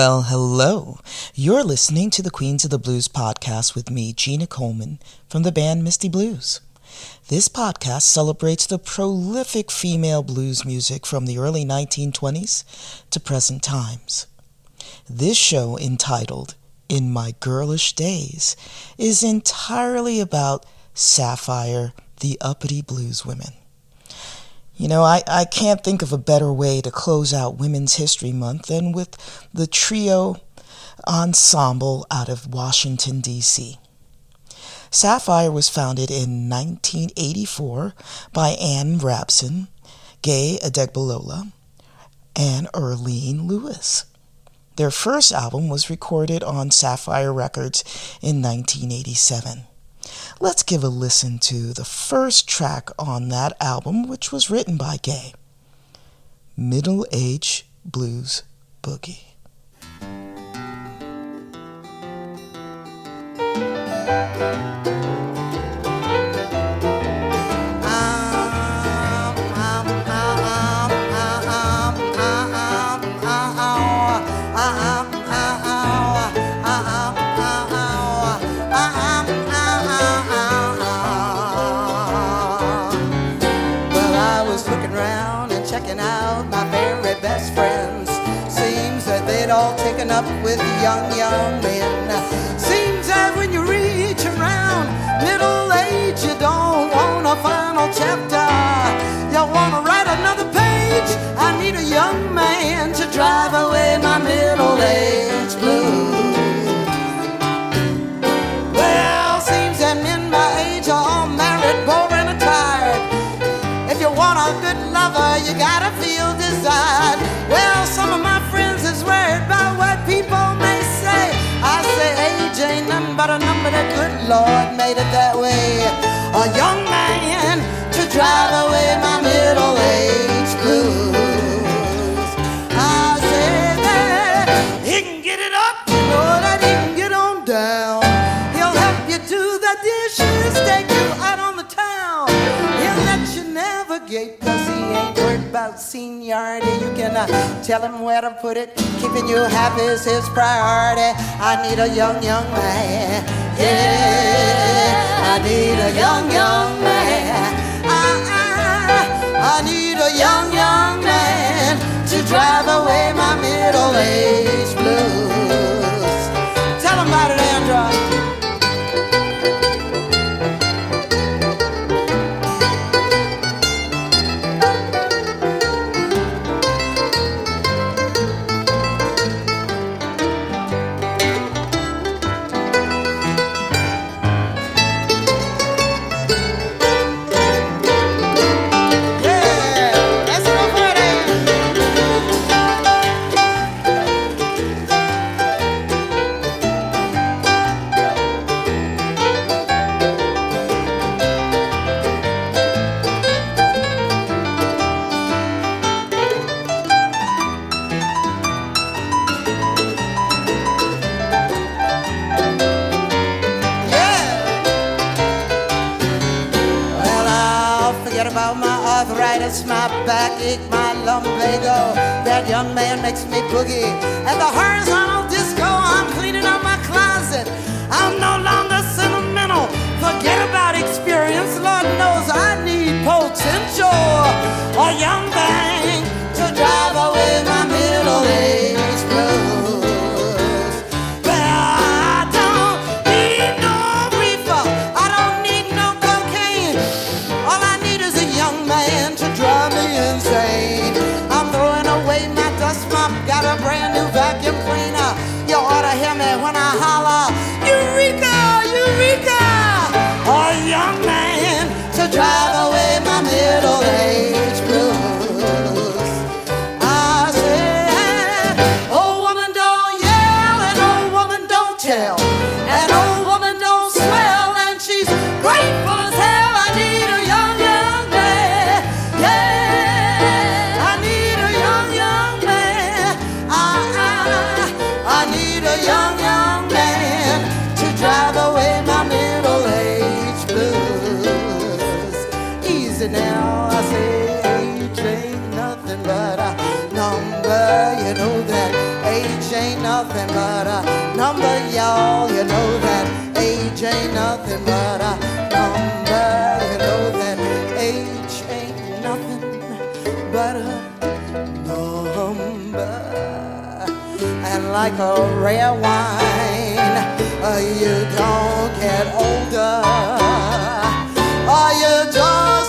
Well, hello. You're listening to the Queens of the Blues podcast with me, Gina Coleman, from the band Misty Blues. This podcast celebrates the prolific female blues music from the early 1920s to present times. This show, entitled In My Girlish Days, is entirely about Saffire, the uppity blues women. You know, I, I can't think of a better way to close out Women's History Month than with the trio ensemble out of Washington, D.C. Saffire was founded in 1984 by Ann Rabson, Gay Adegbalola, and Earlene Lewis. Their first album was recorded on Saffire Records in 1987. Let's give a listen to the first track on that album, which was written by Gay Middle Age Blues Boogie. Was looking around and checking out my very best friends. Seems that they'd all taken up with young, young men. Seems that when you reach around middle age, you don't want a final chapter. You want Lord made it that way. A young man to drive away my middle age blues. I say that he can get it up, you know that he can get on down. He'll help you do the dishes, take you out on the town. He'll let you navigate, cause he ain't worried about seniority. You can uh, tell him where to put it. Keeping you happy is his priority. I need a young, young man. Yeah, I need a young, young man. I, I, I need a young, young man to drive away my middle age blues. Tell him about it, Andra. Nothing but a number. You know that age ain't nothing nothing but a number, y'all. You know that age ain't nothing but a number. You know that age ain't nothing but a number. And like a rare wine, you don't get older. Or you just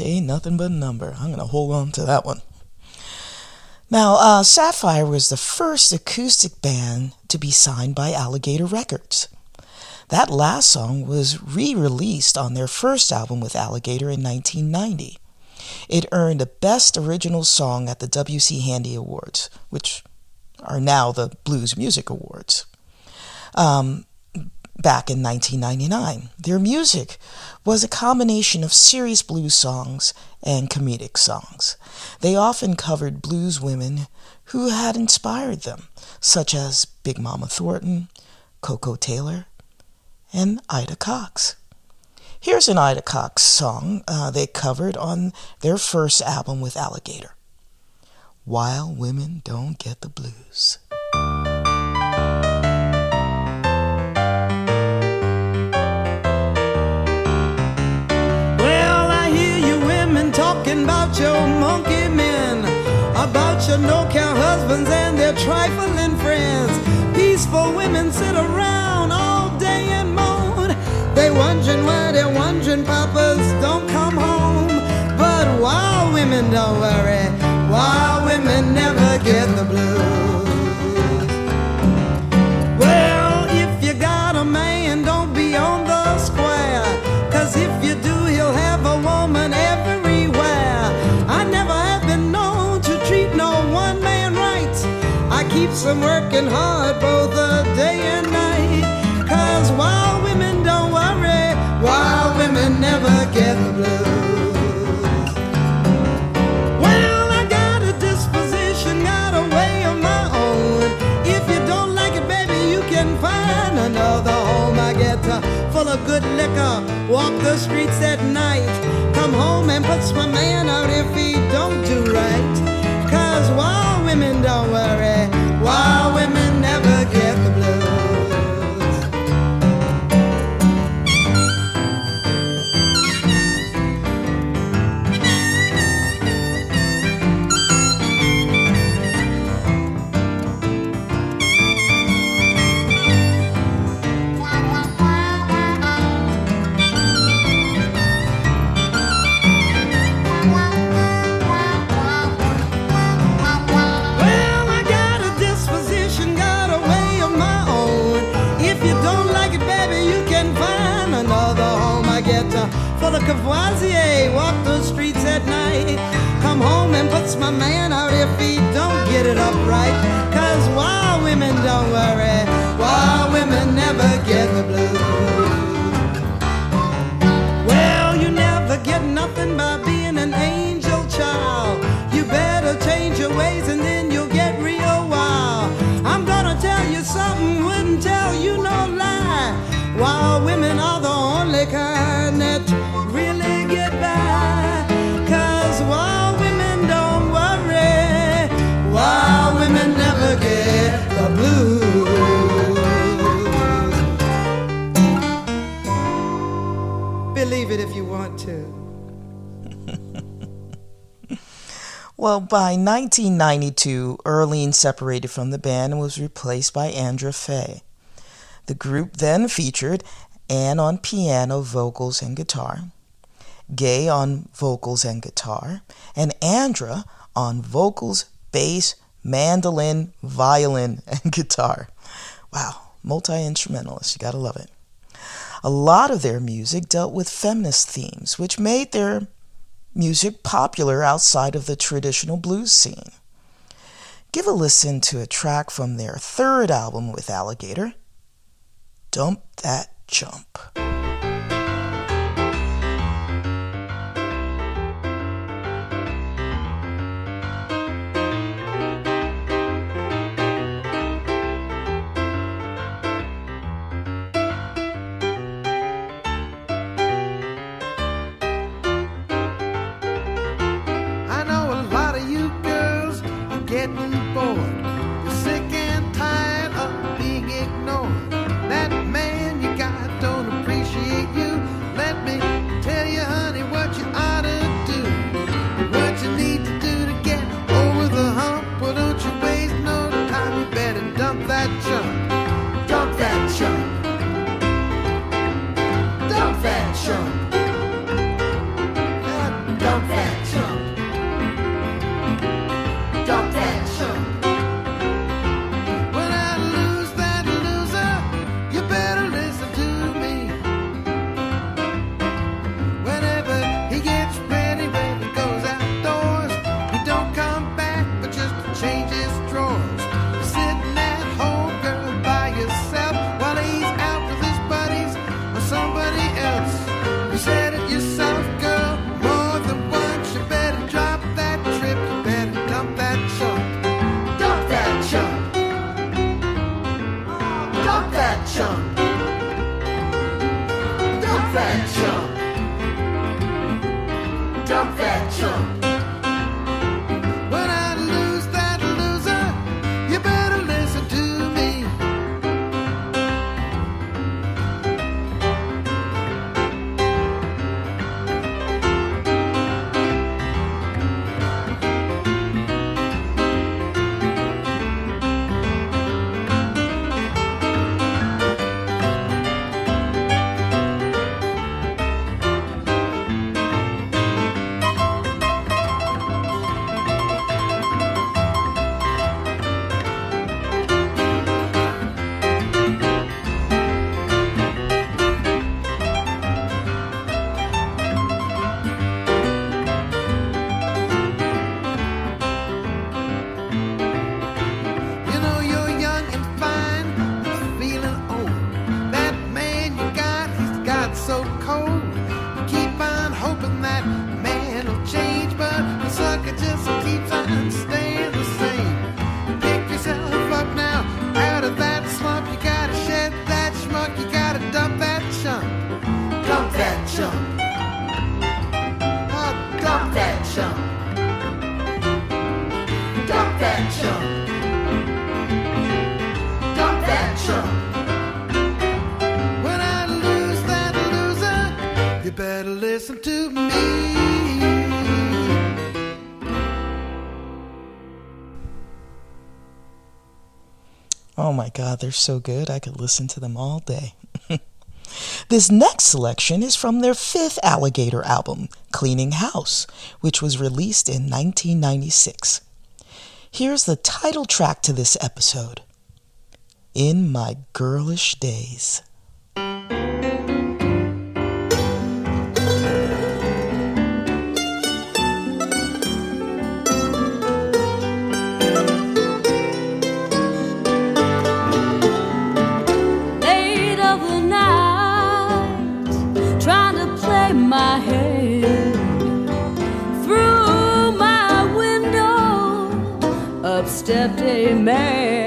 Ain't nothing but a number. I'm going to hold on to that one. Now, uh, Saffire was the first acoustic band to be signed by Alligator Records. That last song was re released on their first album with Alligator in 1990. It earned a Best Original Song at the W.C. Handy Awards, which are now the Blues Music Awards. Um, back in 1999. Their music was a combination of serious blues songs and comedic songs. They often covered blues women who had inspired them, such as Big Mama Thornton, Koko Taylor, and Ida Cox. Here's an Ida Cox song uh, they covered on their first album with Alligator Wild Women Don't Get the Blues. Your monkey men, about your no-count husbands and their trifling friends. Peaceful women sit around all day and moan. They wondering why their wondering papas don't come home. But wild women don't worry, wild women never get the blues. Some working hard both a day and night. Cause wild women don't worry, wild women never get the blues. Well, I got a disposition, got a way of my own. If you don't like it, baby, you can find another home. I get full of good liquor, walk the streets at night. Come home and puts my man out if he don't do right. Cause wild women don't worry, wild women Come home and puts my man out if he don't get it up right. Cause wild women don't worry, wild women never get the blues. Well, you never get nothing by being an angel child. You better change your ways and then you'll get real wild. I'm gonna tell you something, wouldn't tell you no lie. Wild women are the only kind it if you want to. Well, by 1992, Earlene separated from the band and was replaced by Andra Faye. The group then featured Ann on piano, vocals, and guitar, Gay on vocals and guitar, and Andra on vocals, bass, mandolin, violin, and guitar. Wow, multi instrumentalist, you gotta love it. A lot of their music dealt with feminist themes, which made their music popular outside of the traditional blues scene. Give a listen to a track from their third album with Alligator Dump That Chump. Oh my God, they're so good. I could listen to them all day. this next selection is from their fifth Alligator album, Cleaning House, which was released in 1996. Here's the title track to this episode In My Girlish Days. my head through my window up stepped a man.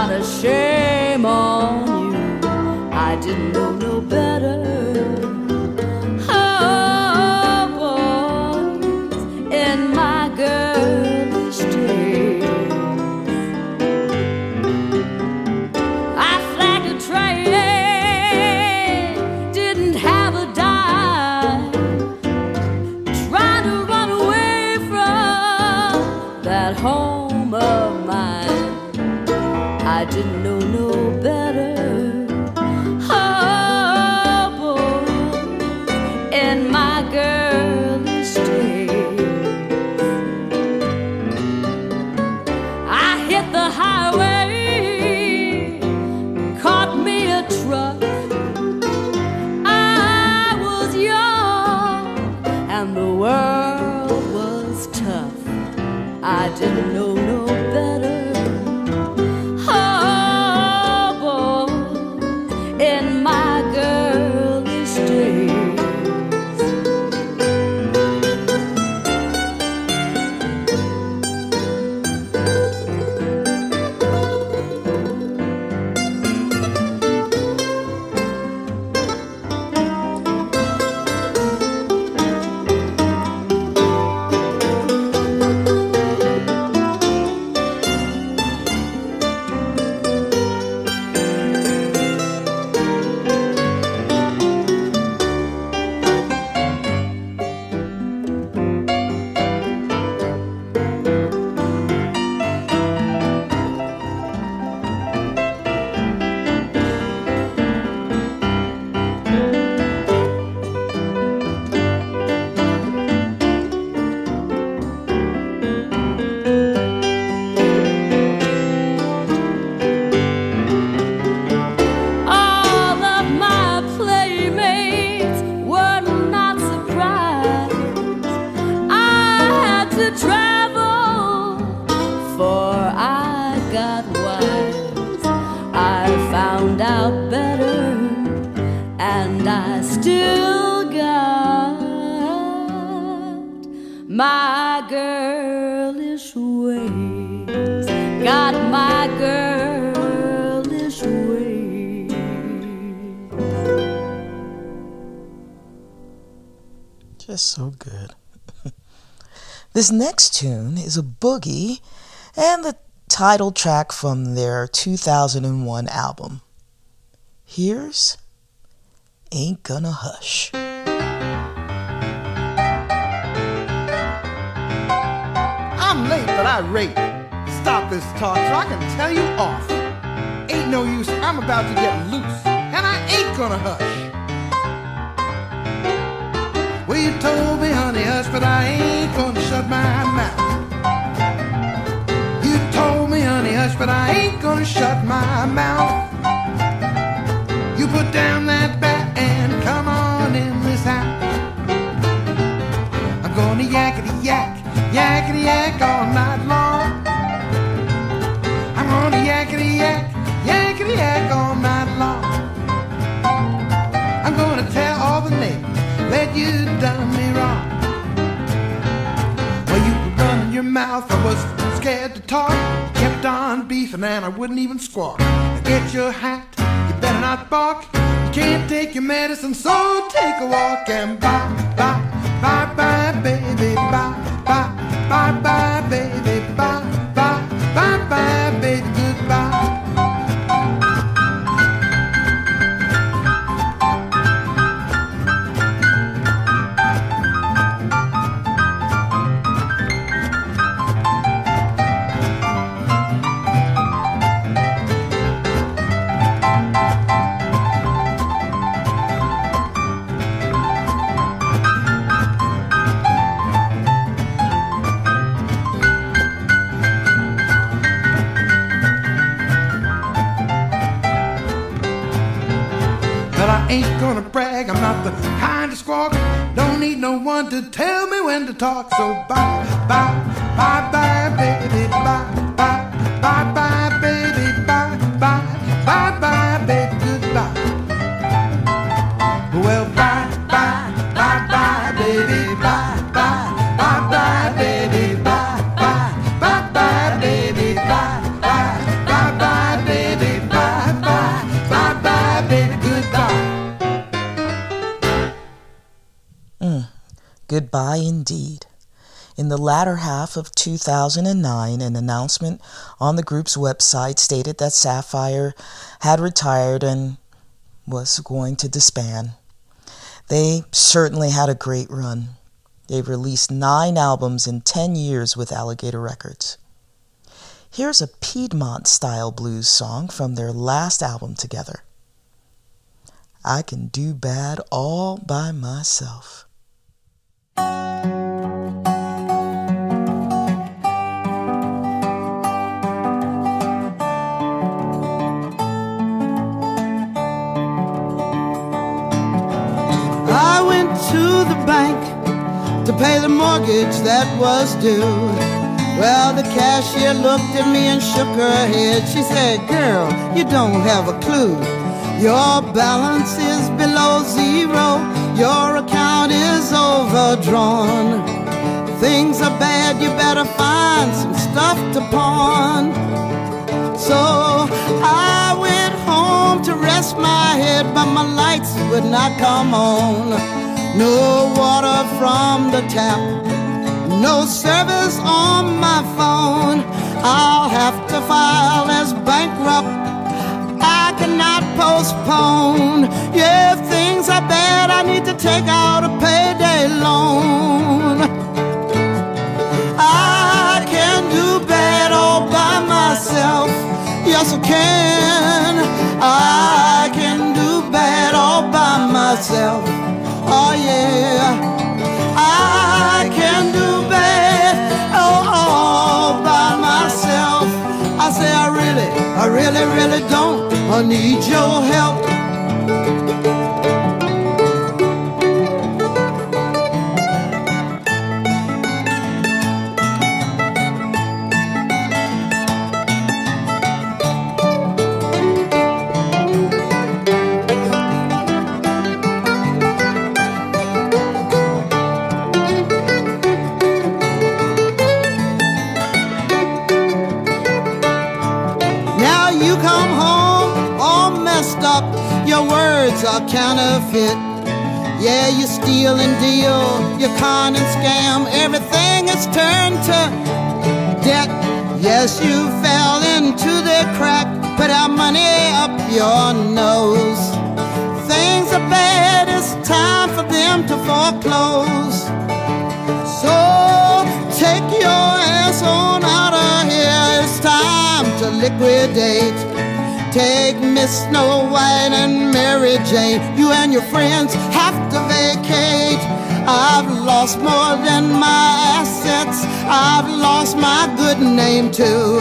not a shame on my girlish ways. Got my girlish ways. Just so good. this next tune is a boogie and the title track from their 2001 album. Here's Ain't Gonna Hush. Late, but I rate. Stop this talk so I can tell you off. Ain't no use, I'm about to get loose, and I ain't gonna hush. Well, you told me, honey, hush, but I ain't gonna shut my mouth. You told me, honey, hush, but I ain't gonna shut my mouth. You put down that yak all night long. I'm gonna yakety yak, yakety yak all night long. I'm gonna tell all the neighbors that you done me wrong. Well, you were running your mouth, I was scared to talk. Kept on beefing and I wouldn't even squawk. Get your hat, you better not bark. You can't take your medicine, so take a walk and bye, the kind of squawk. Don't need no one to tell me when to talk. So bye, bye, bye, bye, baby, bye, Goodbye indeed. In the latter half of 2009, an announcement on the group's website stated that Saffire had retired and was going to disband. They certainly had a great run. They've released nine albums in 10 years with Alligator Records. Here's a Piedmont style blues song from their last album together. I Can Do Bad All by Myself. Bank to pay the mortgage that was due. Well, the cashier looked at me and shook her head. She said, Girl, you don't have a clue. Your balance is below zero. Your account is overdrawn. Things are bad, you better find some stuff to pawn. So I went home to rest my head, but my lights would not come on. No water from the tap, no service on my phone. I'll have to file as bankrupt. I cannot postpone. Yeah, if things are bad, I need to take out a payday loan. I can do bad all by myself. Yes, I can. I can do bad all by myself. I can do bad all by myself. I say, I really, I really really don't I need your help. So take your ass on out of here. It's time to liquidate. Take Miss Snow White and Mary Jane. You and your friends have to vacate. I've lost more than my assets. I've lost my good name too.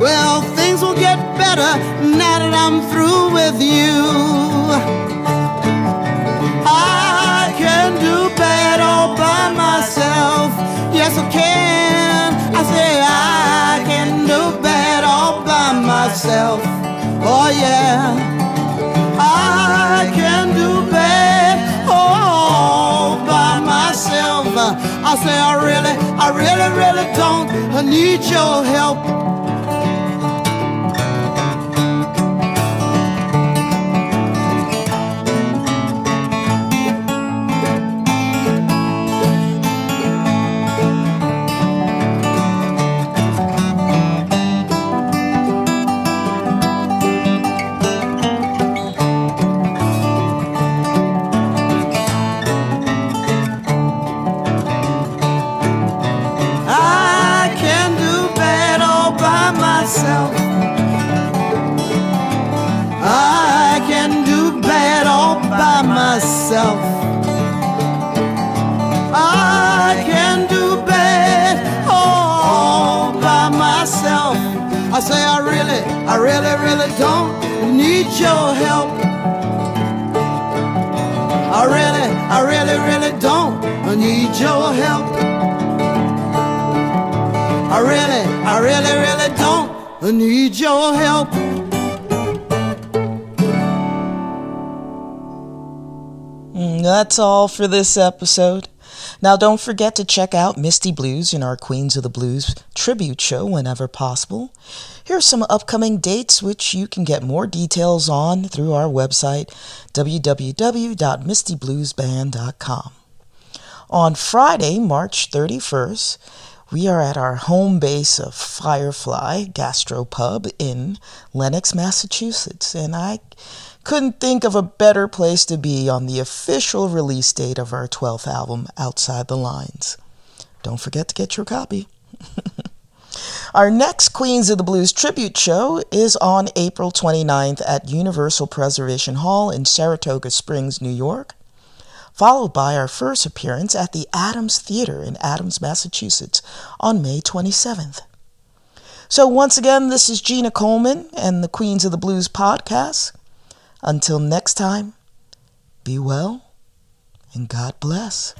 Well, things will get better now that I'm through with you. Bad all by myself. Yes, I can. I say I can do bad all by myself. Oh, yeah. I can do bad all by myself. I say I really, I really, really don't need your help. Say I really, I really, really don't need your help. I really, I really, really don't need your help. I really, I really, really don't need your help. Mm, That's all for this episode. Now, don't forget to check out Misty Blues in our Queens of the Blues tribute show whenever possible. Here are some upcoming dates which you can get more details on through our website, www.mistybluesband.com. On Friday, March 31st, we are at our home base of Firefly Gastropub in Lenox, Massachusetts, and I couldn't think of a better place to be on the official release date of our 12th album, Outside the Lines. Don't forget to get your copy. Our next Queens of the Blues tribute show is on April 29th at Universal Preservation Hall in Saratoga Springs, New York, followed by our first appearance at the Adams Theater in Adams, Massachusetts on May 27th. So, once again, this is Gina Coleman and the Queens of the Blues podcast. Until next time, be well and God bless.